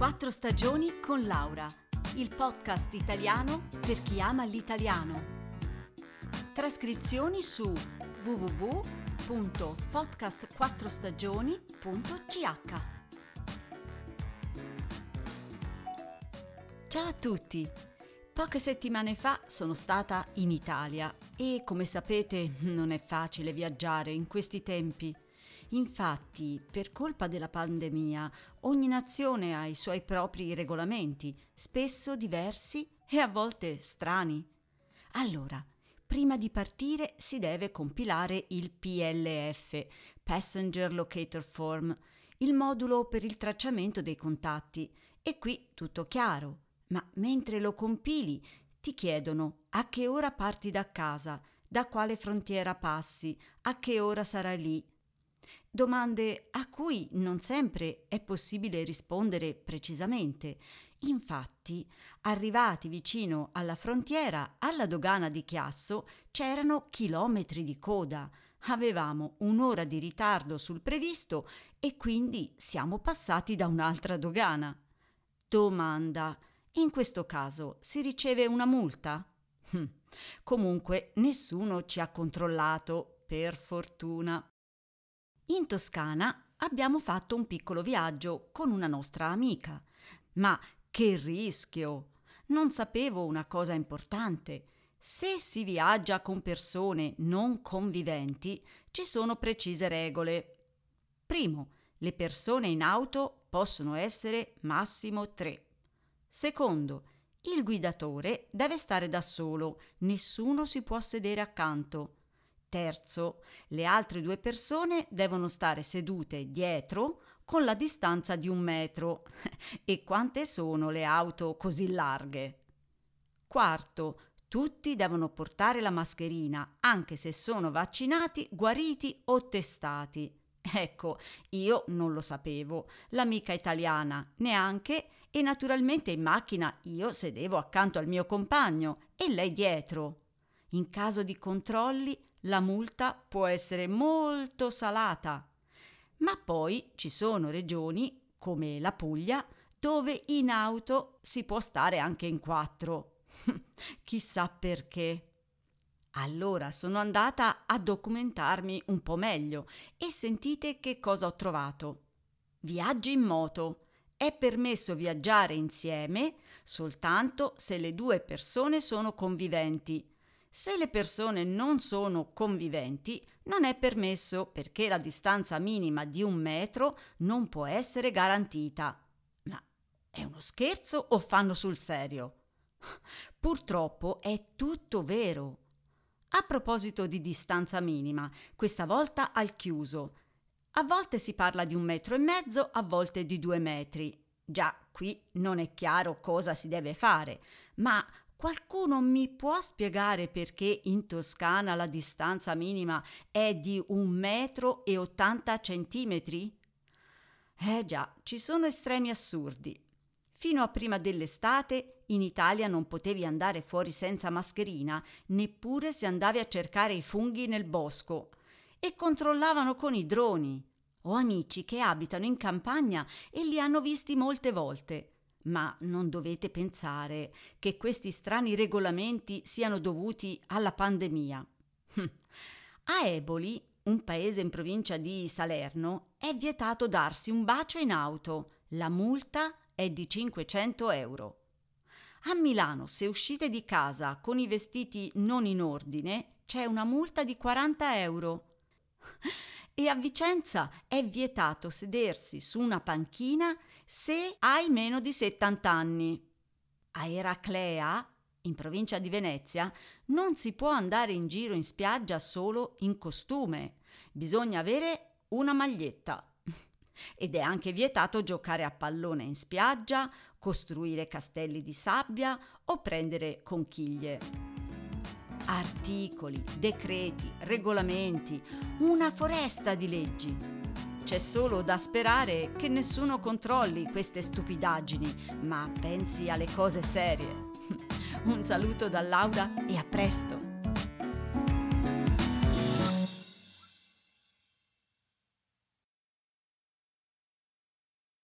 Quattro stagioni con Laura, il podcast italiano per chi ama l'italiano. Trascrizioni su www.podcastquattrostagioni.ch Ciao a tutti! Poche settimane fa sono stata in Italia e come sapete non è facile viaggiare in questi tempi. Infatti, per colpa della pandemia, ogni nazione ha i suoi propri regolamenti, spesso diversi e a volte strani. Allora, prima di partire si deve compilare il PLF, Passenger Locator Form, il modulo per il tracciamento dei contatti. E qui tutto chiaro. Ma mentre lo compili ti chiedono a che ora parti da casa, da quale frontiera passi, a che ora sarà lì, Domande a cui non sempre è possibile rispondere precisamente. Infatti, arrivati vicino alla frontiera, alla dogana di Chiasso, c'erano chilometri di coda. Avevamo un'ora di ritardo sul previsto e quindi siamo passati da un'altra dogana. Domanda. In questo caso si riceve una multa? Hm. Comunque nessuno ci ha controllato, per fortuna. In Toscana abbiamo fatto un piccolo viaggio con una nostra amica. Ma che rischio! Non sapevo una cosa importante. Se si viaggia con persone non conviventi, ci sono precise regole. Primo, le persone in auto possono essere massimo tre. Secondo, il guidatore deve stare da solo, nessuno si può sedere accanto. Terzo, le altre due persone devono stare sedute dietro con la distanza di un metro. e quante sono le auto così larghe? Quarto, tutti devono portare la mascherina, anche se sono vaccinati, guariti o testati. Ecco, io non lo sapevo, l'amica italiana neanche e naturalmente in macchina io sedevo accanto al mio compagno e lei dietro. In caso di controlli la multa può essere molto salata. Ma poi ci sono regioni, come la Puglia, dove in auto si può stare anche in quattro. Chissà perché. Allora sono andata a documentarmi un po' meglio e sentite che cosa ho trovato. Viaggi in moto. È permesso viaggiare insieme soltanto se le due persone sono conviventi se le persone non sono conviventi, non è permesso perché la distanza minima di un metro non può essere garantita. Ma è uno scherzo o fanno sul serio? Purtroppo è tutto vero. A proposito di distanza minima, questa volta al chiuso. A volte si parla di un metro e mezzo, a volte di due metri. Già, qui non è chiaro cosa si deve fare, ma Qualcuno mi può spiegare perché in Toscana la distanza minima è di un metro e 80 centimetri? Eh già, ci sono estremi assurdi. Fino a prima dell'estate in Italia non potevi andare fuori senza mascherina, neppure se andavi a cercare i funghi nel bosco. E controllavano con i droni. Ho amici che abitano in campagna e li hanno visti molte volte. Ma non dovete pensare che questi strani regolamenti siano dovuti alla pandemia. A Eboli, un paese in provincia di Salerno, è vietato darsi un bacio in auto. La multa è di 500 euro. A Milano, se uscite di casa con i vestiti non in ordine, c'è una multa di 40 euro e a Vicenza è vietato sedersi su una panchina se hai meno di 70 anni. A Eraclea, in provincia di Venezia, non si può andare in giro in spiaggia solo in costume, bisogna avere una maglietta. Ed è anche vietato giocare a pallone in spiaggia, costruire castelli di sabbia o prendere conchiglie articoli, decreti, regolamenti, una foresta di leggi. C'è solo da sperare che nessuno controlli queste stupidaggini, ma pensi alle cose serie. Un saluto da Laura e a presto!